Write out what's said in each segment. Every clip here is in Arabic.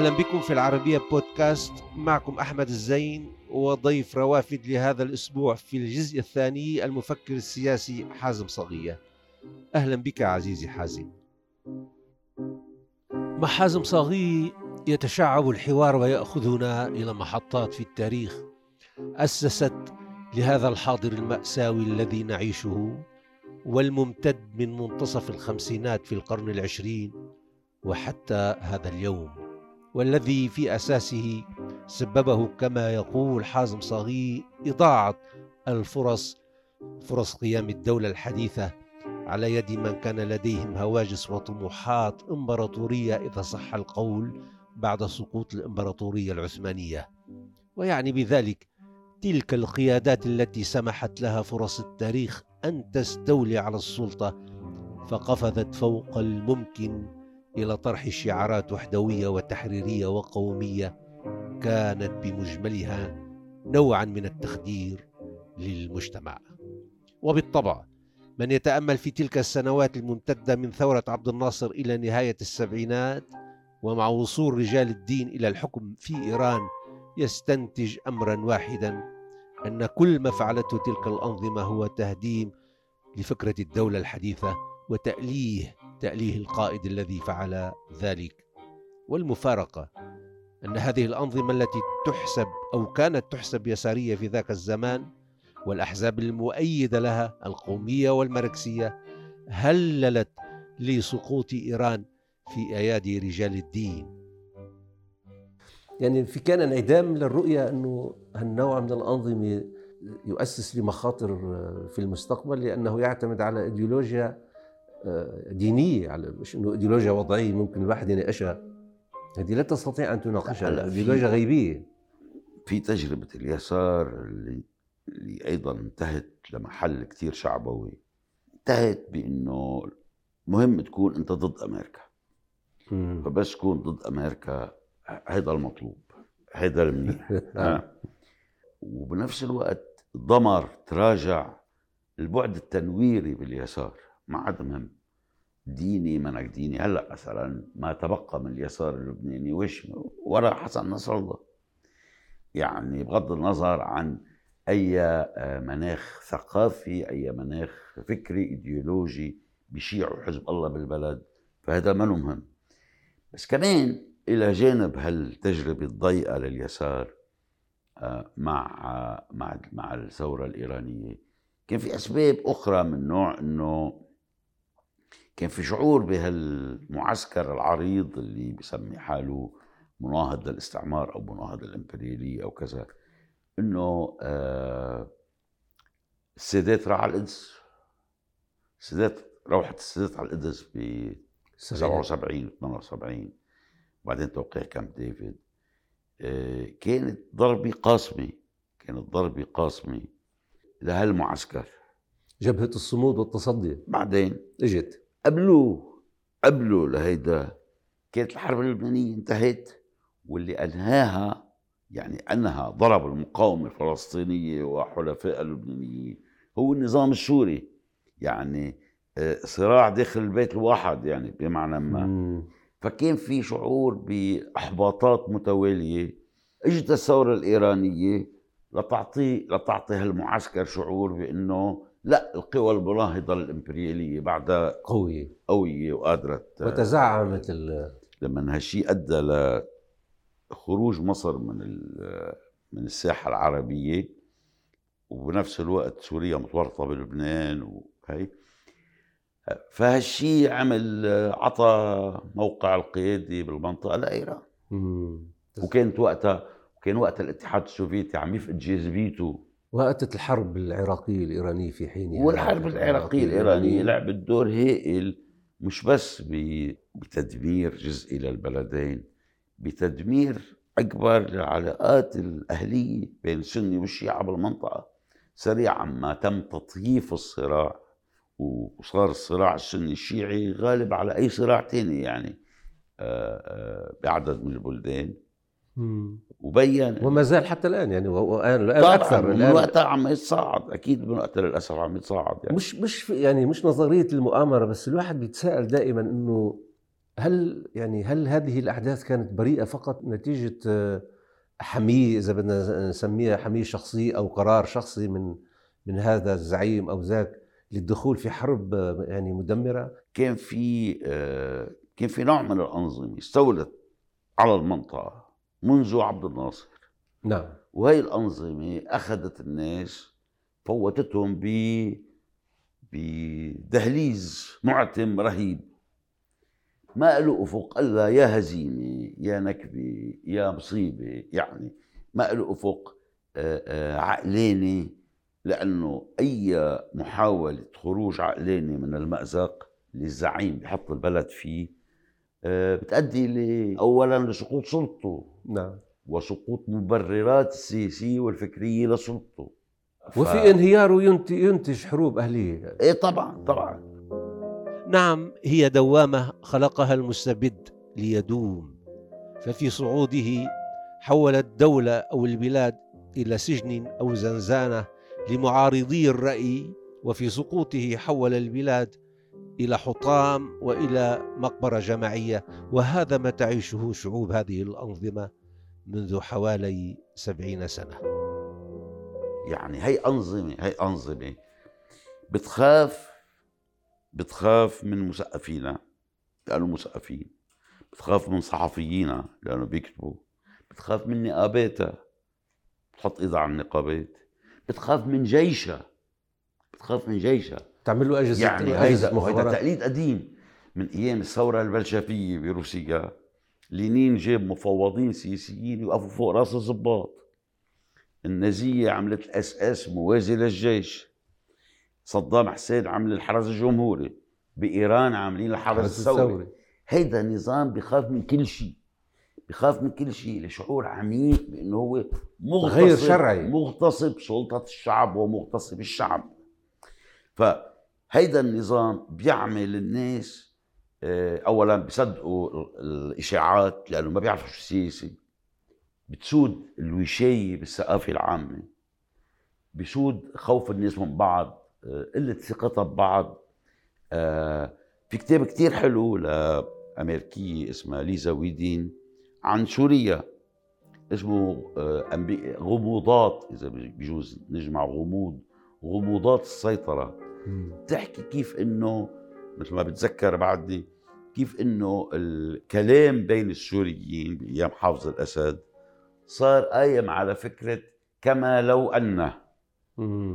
أهلا بكم في العربية بودكاست. معكم أحمد الزين وضيف روافد لهذا الأسبوع في الجزء الثاني المفكر السياسي حازم صغية. أهلا بك عزيزي حازم. مع حازم صاغي يتشعب الحوار ويأخذنا إلى محطات في التاريخ. أسست لهذا الحاضر المأساوي الذي نعيشه والممتد من منتصف الخمسينات في القرن العشرين وحتى هذا اليوم. والذي في أساسه سببه كما يقول حازم صاغي إضاعة الفرص فرص قيام الدولة الحديثة على يد من كان لديهم هواجس وطموحات إمبراطورية إذا صح القول بعد سقوط الإمبراطورية العثمانية. ويعني بذلك تلك القيادات التي سمحت لها فرص التاريخ أن تستولي على السلطة فقفزت فوق الممكن إلى طرح شعارات وحدوية وتحريرية وقومية كانت بمجملها نوعا من التخدير للمجتمع. وبالطبع من يتأمل في تلك السنوات الممتدة من ثورة عبد الناصر إلى نهاية السبعينات ومع وصول رجال الدين إلى الحكم في إيران يستنتج امرا واحدا أن كل ما فعلته تلك الأنظمة هو تهديم لفكرة الدولة الحديثة وتأليه تأليه القائد الذي فعل ذلك. والمفارقة أن هذه الأنظمة التي تحسب أو كانت تحسب يسارية في ذاك الزمان والأحزاب المؤيدة لها القومية والماركسية هللت لسقوط إيران في أيادي رجال الدين. يعني في كان انعدام للرؤية أنه هالنوع من الأنظمة يؤسس لمخاطر في المستقبل لأنه يعتمد على إيديولوجيا آه، دينية على مش أنه إيديولوجيا وضعية ممكن الواحد يناقشها. هذه لا تستطيع أن تناقشها إيديولوجيا غيبية. في تجربة اليسار اللي اللي أيضا انتهت لمحل كتير شعبوي. انتهت بإنه مهم تكون أنت ضد أمريكا. فبس تكون ضد أمريكا هيدا المطلوب هيدا المنيح. آه. وبنفس الوقت ضمر تراجع البعد التنويري باليسار. ما عاد مهم ديني منك ديني. هلأ مثلا ما تبقى من اليسار اللبناني وش؟ ورا حسن نصر الله. يعني بغض النظر عن أي آه، مناخ ثقافي أي مناخ فكري إيديولوجي بيشيعوا حزب الله بالبلد فهذا ما مهم بس كمان إلى جانب هالتجربة الضيقة لليسار آه، مع مع مع الثورة الإيرانية كان في أسباب أخرى من نوع إنه كان في شعور بهالمعسكر العريض اللي بسمي حاله مناهض للاستعمار أو مناهض للامبرياليه أو كذا إنه آه، السادات راح على القدس السادات روحت السادات على القدس ب 77 78 وبعدين توقيع كامب ديفيد. آه، كانت ضربة قاسمة كانت ضربة قاسمة لهالمعسكر. جبهة الصمود والتصدي. بعدين إجت. قبلوا قبلوا لهيدا كانت الحرب اللبنانية انتهت واللي أنهاها يعني أنها ضرب المقاومة الفلسطينية وحلفاء اللبنانيين هو النظام السوري. يعني آه، صراع داخل البيت الواحد يعني بمعنى ما. فكان في شعور بإحباطات متوالية. إجت الثورة الإيرانية لتعطي لتعطي هالمعسكر شعور بأنه لا القوى المناهضة للإمبريالية بعدها قوية. قوية وقادرة وتزعمت لما هالشيء أدى خروج مصر من من الساحة العربية وبنفس الوقت سوريا متورطة بلبنان وهي فهالشيء عمل عطى موقع القيادي بالمنطقة لإيران. وكانت وقتها وكان وقت الاتحاد السوفيتي عم يفقد جاذبيته وقت الحرب العراقية الإيرانية في حينها. والحرب العراقية الإيرانية لعبت دور هائل مش بس بتدمير جزئي للبلدين بتدمير أكبر للعلاقات الأهلية بين السني والشيعة بالمنطقة. سريعا ما تم تطييف الصراع وصار الصراع السني الشيعي غالب على أي صراع تاني يعني آه، آه، بعدد من البلدان. وبين وما زال حتى الآن يعني الآن الآن أكثر الآن. وقتها عم يتصاعد أكيد من وقتها للأسف عم يتصاعد يعني. مش مش يعني مش نظرية المؤامرة بس الواحد بيتساءل دائما إنه هل يعني هل هذه الأحداث كانت بريئة فقط نتيجة آه، حمية إذا بدنا نسميها حمية شخصية أو قرار شخصي من من هذا الزعيم أو ذاك للدخول في حرب آه، يعني مدمرة؟ كان في آه، كان في نوع من الأنظمة استولت على المنطقة. منذ عبد الناصر. نعم. وهي الأنظمة أخذت الناس فوتتهم ب بدهليز معتم رهيب. ما له أفق الا يا هزيمة يا نكبة يا مصيبة يعني ما له أفق آه، آه، عقلاني لأنه أي محاولة خروج عقلاني من المأزق اللي الزعيم بحط البلد فيه آه، بتؤدي اولا لسقوط سلطته. نعم. وسقوط مبررات السياسيه والفكرية لسلطته. ف... وفي انهيار ينتج حروب أهلية. إيه طبعا طبعا. نعم هي دوامة خلقها المستبد ليدوم. ففي صعوده حول الدولة أو البلاد إلى سجن أو زنزانة لمعارضي الرأي. وفي سقوطه حول البلاد إلى حطام وإلى مقبرة جماعية وهذا ما تعيشه شعوب هذه الأنظمة منذ حوالي سبعين سنة. يعني هي أنظمة هي أنظمة بتخاف بتخاف من مثقفينا لأنه مثقفين بتخاف من صحفيينا لأنه بيكتبوا بتخاف من نقاباتها بتحط إيدها على النقابات بتخاف من جيشها بتخاف من جيشها. تعمل له أجهزة يعني هيدا وهيدا تقليد قديم. من أيام الثورة البلشفية بروسيا لينين جاب مفوضين سياسيين يوقفوا فوق رأس الضباط. النازية عملت الاس إس موازي للجيش. صدام حسين عمل الحرس الجمهوري. بإيران عاملين الحرس الثوري. هيدا نظام بخاف من كل شيء. بخاف من كل شيء لشعور عميق بإنه هو مغتصب غير شرعي. مغتصب سلطة الشعب ومغتصب الشعب. فهيدا النظام بيعمل الناس آه، اولا بيصدقوا الإشاعات لأنه ما بيعرفوا شو السياسة بتسود الوشاية بالثقافة العامة. بسود خوف الناس من بعض آه، قلة ثقتها ببعض. آه، في كتاب كتير حلو لأمريكية اسمها ليزا ويدين عن سوريا. اسمه غموضات إذا بيجوز نجمع غموض غموضات السيطرة. تحكي كيف إنه مثل ما بتذكر بعدني كيف إنه الكلام بين السوريين بأيام حافظ الأسد صار قايم على فكرة كما لو أنه.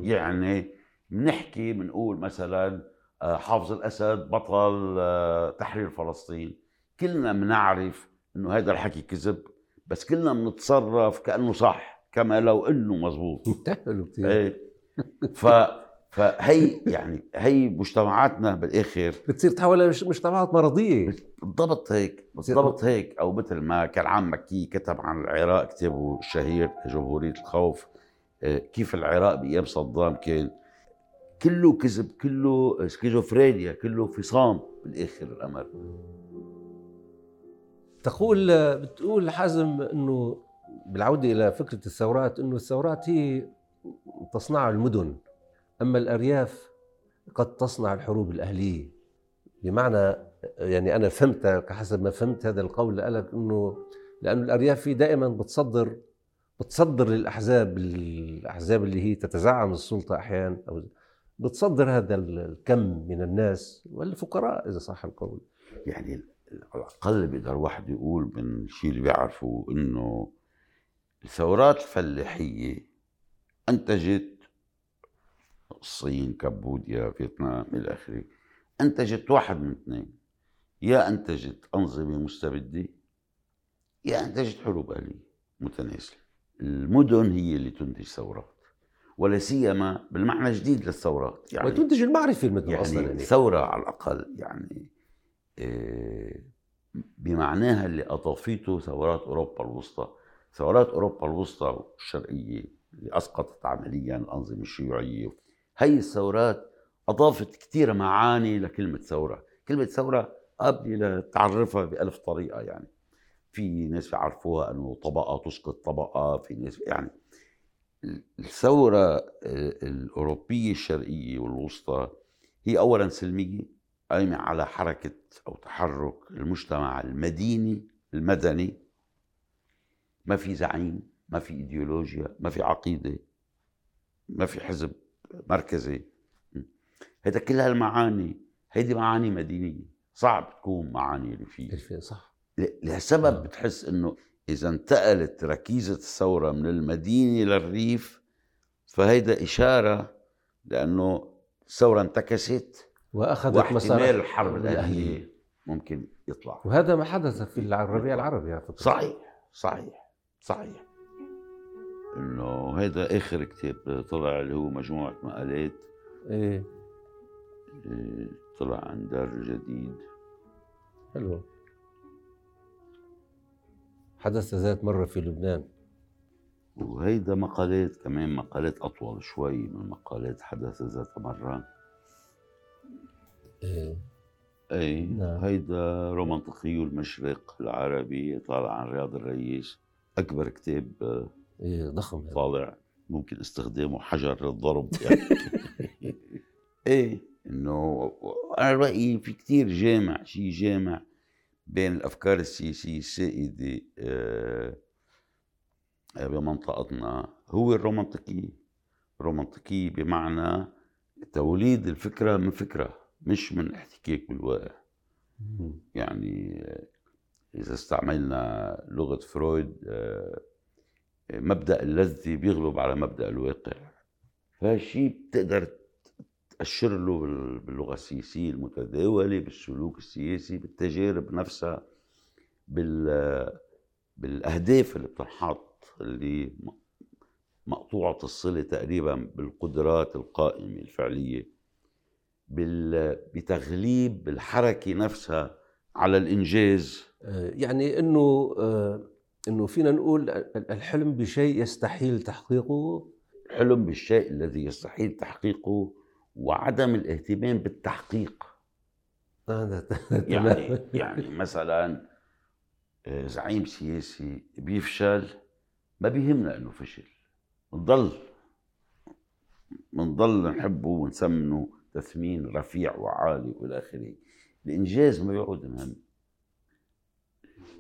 يعني بنحكي بنقول مثلا آه، حافظ الأسد بطل آه، تحرير فلسطين. كلنا بنعرف إنه هذا الحكي كذب بس كلنا بنتصرف كأنه صح كما لو إنه مزبوط. إيه. ف فهي يعني هي مجتمعاتنا بالآخر بتصير تحول لمجتمعات مرضية. بالضبط هيك بالضبط هيك. أو مثل ما كان عم مكي كتب عن العراق كتابه الشهير جمهوريه الخوف آه، كيف العراق بأيام صدام كان كله كذب كله سكيزوفرينيا كله فصام بالآخر الأمر. تقول بتقول حازم إنه بالعودة إلى فكرة الثورات إنه الثورات هي تصنع المدن. أما الأرياف قد تصنع الحروب الأهلية. بمعنى يعني أنا فهمت حسب ما فهمت هذا القول لك إنه لأنه الأرياف في دائما بتصدر بتصدر للأحزاب الاحزاب اللي هي تتزعم السلطة أحيانا أو بتصدر هذا الكم من الناس والفقراء إذا صح القول. يعني على الأقل بيقدر واحد يقول من الشيء اللي بيعرفه إنه الثورات الفلاحية أنتجت الصين كمبوديا فيتنام إلى آخره. انتجت واحد من اثنين. يا انتجت أنظمة مستبدة يا انتجت حروب اهليه متناسلة. المدن هي اللي تنتج ثورات ولا سيما بالمعنى الجديد للثورات. يعني وتنتج المعرفة المدن يعني أصلا يعني. ثورة على الأقل يعني آه، بمعناها اللي أضافته ثورات أوروبا الوسطى. ثورات أوروبا الوسطى والشرقيه اللي أسقطت عمليا الأنظمة الشيوعية هي الثورات أضافت كثير معاني لكلمة ثورة. كلمة ثورة قابلة لتعرفها بألف طريقة يعني. في ناس بيعرفوها إنه طبقة تسقط طبقة في ناس يعني الثورة الأوروبية الشرقية والوسطى هي اولا سلمية قايمة على حركة أو تحرك المجتمع المديني المدني. ما في زعيم ما في إيديولوجيا ما في عقيدة ما في حزب. مركزي. هذا كل هالمعاني هيدي معاني مدينية. صعب تكون معاني اللي فيه صح. لهالسبب بتحس إنه إذا انتقلت ركيزة الثورة من المدينة للريف فهيدا إشارة لأنه الثورة انتكست. وأخذت واحتمال الحرب الأهلية. ممكن يطلع. وهذا ما حدث في الربيع العربي على فكرة. صحيح صحيح صحيح. إنه هذا آخر كتاب طلع اللي هو مجموعة مقالات. إيه. إيه، طلع عن دار الجديد حلو. حدث ذات مرة في لبنان. وهيدا مقالات كمان مقالات أطول شوي من مقالات حدث ذات مرة. إيه. اي نعم. هيدا رومانطقي المشرق العربي طالع عن رياض الرئيس أكبر كتاب إيه ضخم هذا. طالع ممكن استخدامه حجر للضرب يعني. إيه. إنه أنا رأيي في كتير جامع شيء جامع بين الأفكار السياسية السائدة آه، بمنطقتنا هو الرومانتيكية. الرومانتيكية بمعنى توليد الفكرة من فكرة مش من احتكاك بالواقع. يعني آه، إذا استعملنا لغة فرويد آه، مبدأ اللذه بيغلب على مبدأ الواقع. فهالشيء بتقدر تأشر له بال- باللغة السياسية المتداولة بالسلوك السياسي بالتجارب نفسها بال بالأهداف اللي بتنحط اللي مقطوعة الصلة تقريبا بالقدرات القائمة الفعلية بال... بتغليب الحركة نفسها على الإنجاز. آه، يعني إنه آه، إنه فينا نقول الحلم بشيء يستحيل تحقيقه. الحلم بالشيء الذي يستحيل تحقيقه وعدم الاهتمام بالتحقيق. هذا يعني يعني مثلا آه، زعيم سياسي بيفشل ما بيهمنا إنه فشل. بنضل بنضل نحبه ونسمنه تثمين رفيع وعالي والى آخره. الإنجاز ما يعود مهم. آه،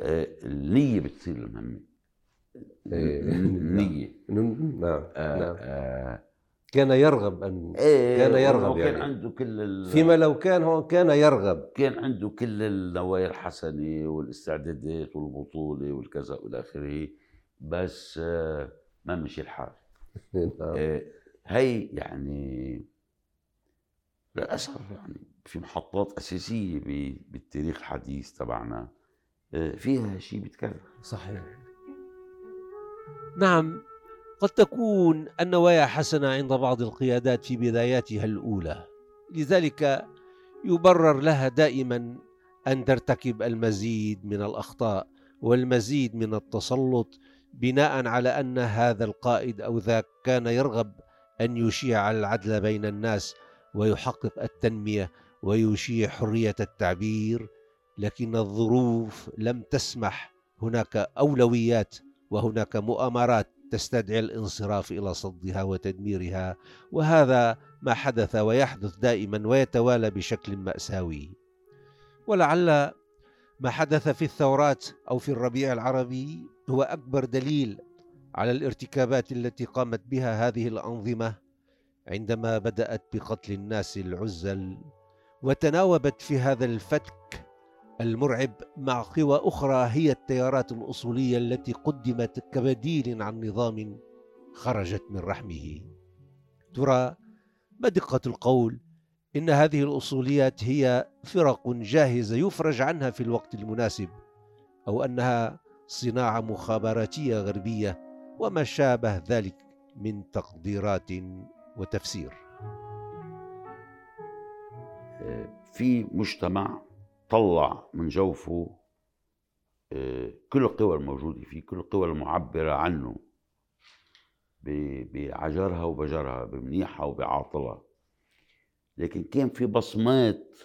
النية بتصير المهمة إيه. النية نعم آه، نعم آه، كان يرغب ان إيه، كان يرغب يعني. عنده كل ال... فيما لو كان هون كان يرغب كان عنده كل النوايا الحسنة والاستعدادات والبطولة والكذا والى آخره بس آه، ما مشي الحال. آه، هي يعني للأسف يعني في محطات أساسية ب- بالتاريخ الحديث تبعنا فيها شيء بيتكرر. صحيح. نعم قد تكون النوايا حسنه عند بعض القيادات في بداياتها الأولى. لذلك يبرر لها دائما أن ترتكب المزيد من الأخطاء والمزيد من التسلط بناء على أن هذا القائد أو ذاك كان يرغب أن يشيع العدل بين الناس ويحقق التنمية ويشيع حرية التعبير لكن الظروف لم تسمح. هناك أولويات وهناك مؤامرات تستدعي الانصراف إلى صدها وتدميرها وهذا ما حدث ويحدث دائما ويتوالى بشكل مأساوي. ولعل ما حدث في الثورات أو في الربيع العربي هو أكبر دليل على الارتكابات التي قامت بها هذه الأنظمة عندما بدأت بقتل الناس العزل وتناوبت في هذا الفتك المرعب مع قوى أخرى هي التيارات الأصولية التي قدمت كبديل عن نظام خرجت من رحمه. ترى ما دقة القول؟ إن هذه الأصوليات هي فرق جاهزة يفرج عنها في الوقت المناسب أو أنها صناعة مخابراتية غربية وما شابه ذلك من تقديرات وتفسير. في مجتمع طلع من جوفه آه، كل القوى الموجودة فيه كل القوى المعبرة عنه بعجرها وبجرها بمنيحها وبعاطلها. لكن كان في بصمات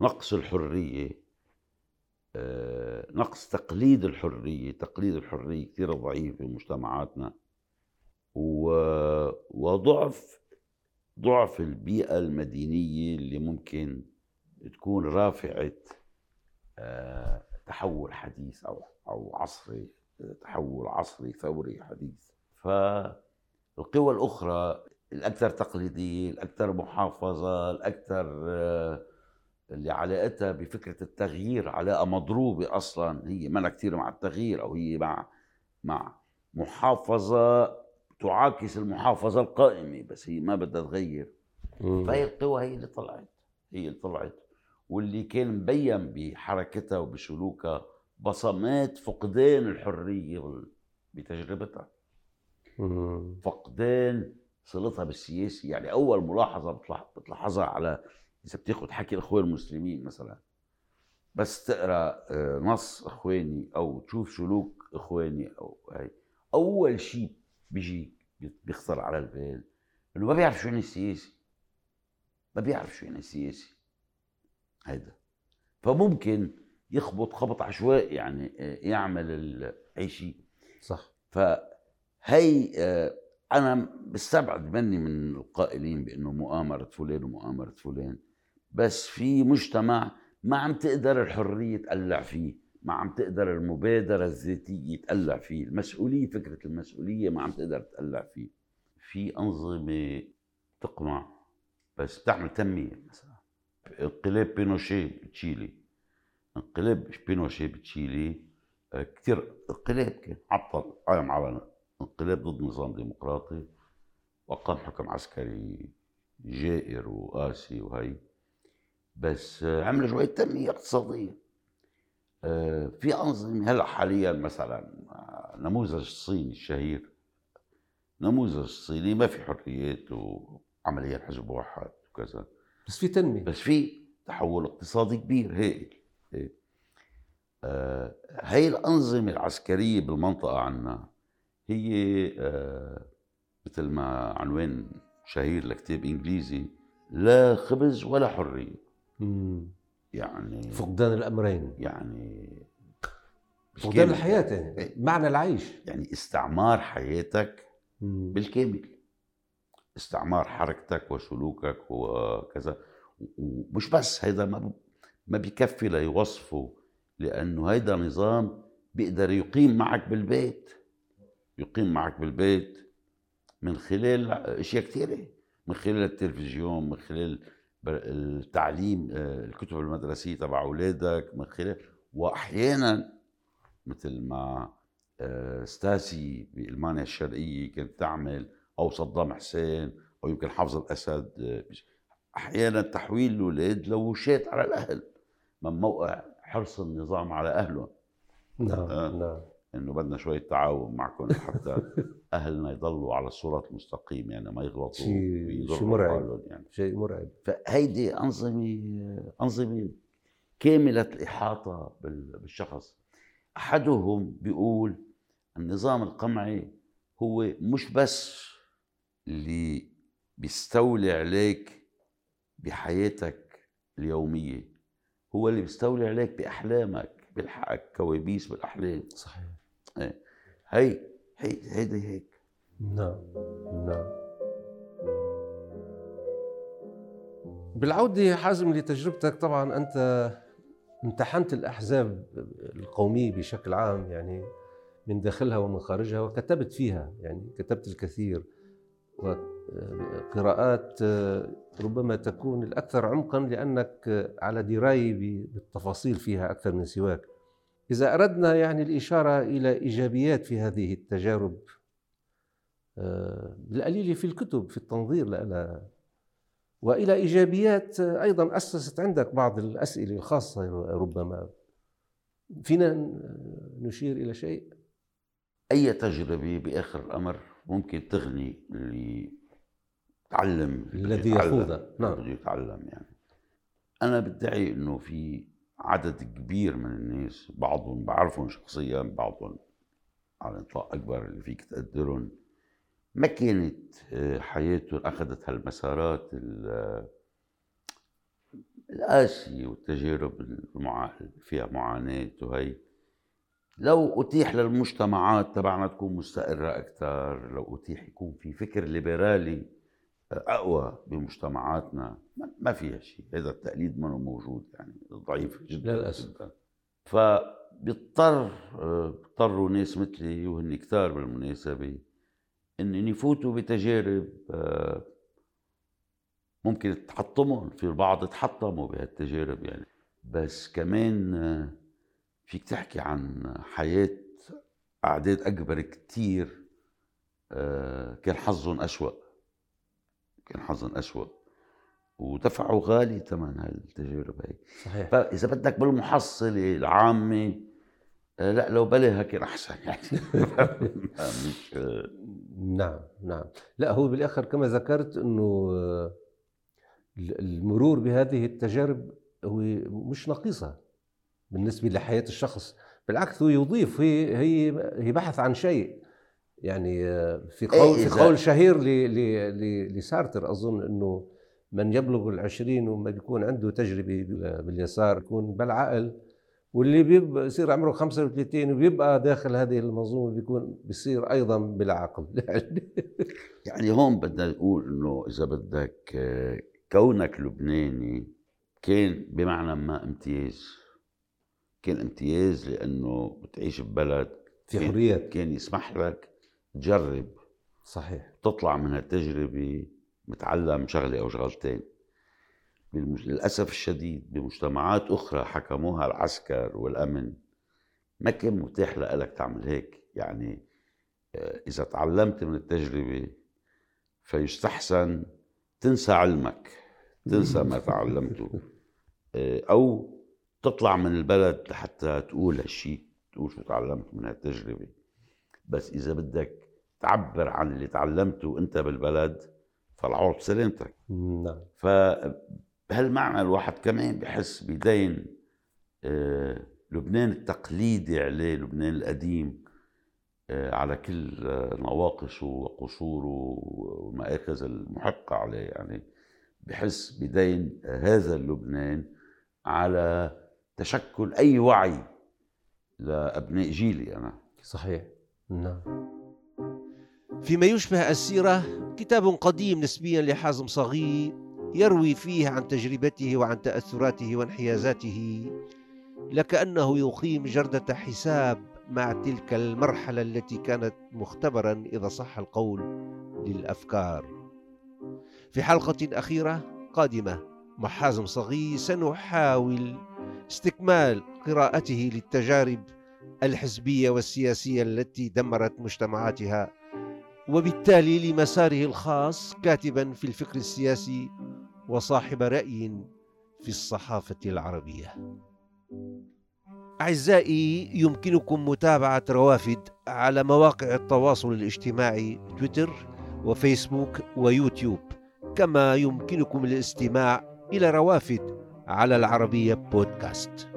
نقص الحرية آه، نقص تقليد الحرية تقليد الحرية كثير ضعيف في مجتمعاتنا. وضعف ضعف البيئة المدينية اللي ممكن تكون رافعة آه، تحول حديث أو أو عصري تحول عصري ثوري حديث. فالقوى الأخرى الأكثر تقليدية الأكثر محافظة الأكثر آه، اللي علاقتها بفكرة التغيير علاقة مضروبة أصلا هي ما كثير مع التغيير أو هي مع مع محافظة تعاكس المحافظة القائمة بس هي ما بدها تغير. فهي القوى هي اللي طلعت هي اللي طلعت. واللي كان مبين بحركتها وبسلوكها بصمات فقدان الحرية بتجربتها. فقدان صلتها بالسياسي. يعني أول ملاحظة بتلاحظها على إذا بتاخذ حكي الإخوان المسلمين مثلا. بس تقرأ آه، نص إخواني أو تشوف سلوك إخواني أو هي أول شيء بيجي بيخطر على البال إنه ما بيعرف شو يعني السياسي. ما بيعرف شو يعني السياسي. هيدا. فممكن يخبط خبط عشوائي يعني آه، يعمل أي شيء. صح. فهي آه، أنا بستبعد مني من القائلين بأنه مؤامرة فلان ومؤامرة فلان. بس في مجتمع ما عم تقدر الحرية تقلع فيه ما عم تقدر المبادرة الذاتية تقلع فيه المسؤولية فكرة المسؤولية ما عم تقدر تقلع فيه. في أنظمة تقمع بس بتعمل تنمية. مثلا انقلاب بينوشي بتشيلي. انقلاب بينوشي بتشيلي. آه، كثير انقلاب كان عطل قائم على انقلاب ضد نظام ديمقراطي. وقام حكم عسكري جائر وقاسي وهي. بس آه، عمل شوية تنمية اقتصادية. آه، في أنظمة هلأ حاليا مثلا نموذج الصيني الشهير نموذج الصيني ما في حريات وعمليا حزب واحد وكذا. بس في تنمية. بس في تحول اقتصادي كبير هائل آه هي الأنظمة العسكرية بالمنطقة عنا هي آه مثل ما عنوان شهير لكتاب إنجليزي لا خبز ولا حرية. مم. يعني فقدان الأمرين. يعني فقدان الحياة يعني. إيه. معنى العيش. يعني استعمار حياتك مم. بالكامل. استعمار حركتك وسلوكك وكذا. ومش بس هيدا ما ما بيكفي ليوصفه لأنه هيدا نظام بيقدر يقيم معك بالبيت. يقيم معك بالبيت من خلال أشياء كثيره من خلال التلفزيون من خلال التعليم الكتب المدرسية تبع أولادك من خلال واحيانا مثل ما آه، ستاسي بألمانيا الشرقية كانت تعمل أو صدام حسين أو يمكن حافظ الأسد أحيانا تحويل الاولاد لوشات على الأهل من موقع حرص النظام على اهلهم نعم آه. نعم. إنه بدنا شوية تعاون معكم حتى أهلنا يضلوا على الصراط المستقيم يعني ما يغلطوا شيء شيء مرعب. يعني. شيء مرعب. فهيدي أنظمة أنظمة كاملة الإحاطة بالشخص. أحدهم بيقول النظام القمعي هو مش بس اللي بيستولي عليك بحياتك اليومية هو اللي بيستولي عليك بأحلامك بيلحقك كوابيس بالأحلام. صحيح. إيه. هي هي هيدي هيك. نعم نعم. بالعودة حازم لتجربتك طبعا أنت امتحنت الأحزاب القومية بشكل عام يعني من داخلها ومن خارجها وكتبت فيها يعني كتبت الكثير. وقراءات ربما تكون الأكثر عمقا لأنك على دراية بالتفاصيل فيها أكثر من سواك. إذا أردنا يعني الإشارة إلى إيجابيات في هذه التجارب بالقليل في الكتب في التنظير لها وإلى إيجابيات أيضا أسست عندك بعض الأسئلة الخاصة ربما. فينا نشير إلى شيء؟ أي تجربة بآخر الأمر؟ ممكن تغني اللي تعلم الذي يخوضها نعم. بده يتعلم يعني. أنا بدعي إنه في عدد كبير من الناس بعضهم بعرفهم شخصيا بعضهم على إطلاق أكبر اللي فيك تقدرهم. ما كانت آه، حياتهم أخذت هالمسارات القاسية والتجارب فيها معاناة وهي لو أتيح للمجتمعات تبعنا تكون مستقرة أكثر لو أتيح يكون في فكر ليبرالي أقوى بمجتمعاتنا ما فيها شيء. هذا التقليد منه موجود يعني ضعيف جدا. للأسف. فبيضطر بيضطروا ناس مثلي وهن كثار بالمناسبة ان يفوتوا بتجارب ممكن تحطمهم في البعض تحطموا بهالتجارب يعني. بس كمان فيك تحكي عن حياة أعداد أكبر كتير كان حظهم أسوأ. كان حظهم أسوأ. ودفعوا غالي ثمن هالتجارب هي صحيح. فإذا بدك بالمحصلة العامة لا لو بلاها كان أحسن يعني. مش نعم نعم. لا هو بالآخر كما ذكرت أنه المرور بهذه التجارب هو مش نقيصة بالنسبة لحياة الشخص. بالعكس هو يضيف هي هي هي بحث عن شيء. يعني آه، في قول إيه في قول شهير لسارتر أظن إنه من يبلغ العشرين وما بيكون عنده تجربة باليسار يكون بالعقل. واللي بيبقى يصير عمره 35 وبيبقى داخل هذه المنظومة بيكون بيصير أيضا بالعقل. يعني هون بدنا نقول إنه إذا بدك آه، كونك لبناني كان بمعنى ما امتياز. كان امتياز لأنه بتعيش ببلد في حريات كان يسمح لك تجرب. صحيح. تطلع من هالتجربة متعلم شغلة أو شغلتين. للأسف الشديد بمجتمعات أخرى حكموها العسكر والأمن. ما كان متاح لك تعمل هيك. يعني آه، إذا تعلمت من التجربة فيستحسن تنسى علمك. تنسى ما تعلمته. آه، أو تطلع من البلد لحتى تقول هالشيء تقول شو تعلمت من هالتجربة. بس إذا بدك تعبر عن اللي تعلمته أنت بالبلد فالعوض سلامتك. نعم. فبهالمعنى الواحد كمان بحس بدين آه لبنان التقليدي عليه لبنان القديم آه على كل نواقصه وقصوره والمآخذ المحقة عليه. يعني بحس بدين هذا اللبنان على تشكل أي وعي لأبناء جيلي أنا. صحيح. نعم. فيما يشبه السيرة كتاب قديم نسبيا لحازم صغي يروي فيه عن تجربته وعن تأثراته وانحيازاته لكأنه يقيم جردة حساب مع تلك المرحلة التي كانت مختبرا إذا صح القول للأفكار. في حلقة أخيرة قادمة. مع حازم صغي سنحاول استكمال قراءته للتجارب الحزبية والسياسية التي دمرت مجتمعاتها وبالتالي لمساره الخاص كاتبا في الفكر السياسي وصاحب رأي في الصحافة العربية. أعزائي يمكنكم متابعة روافد على مواقع التواصل الاجتماعي تويتر وفيسبوك ويوتيوب كما يمكنكم الاستماع إلى روافد على العربية بودكاست.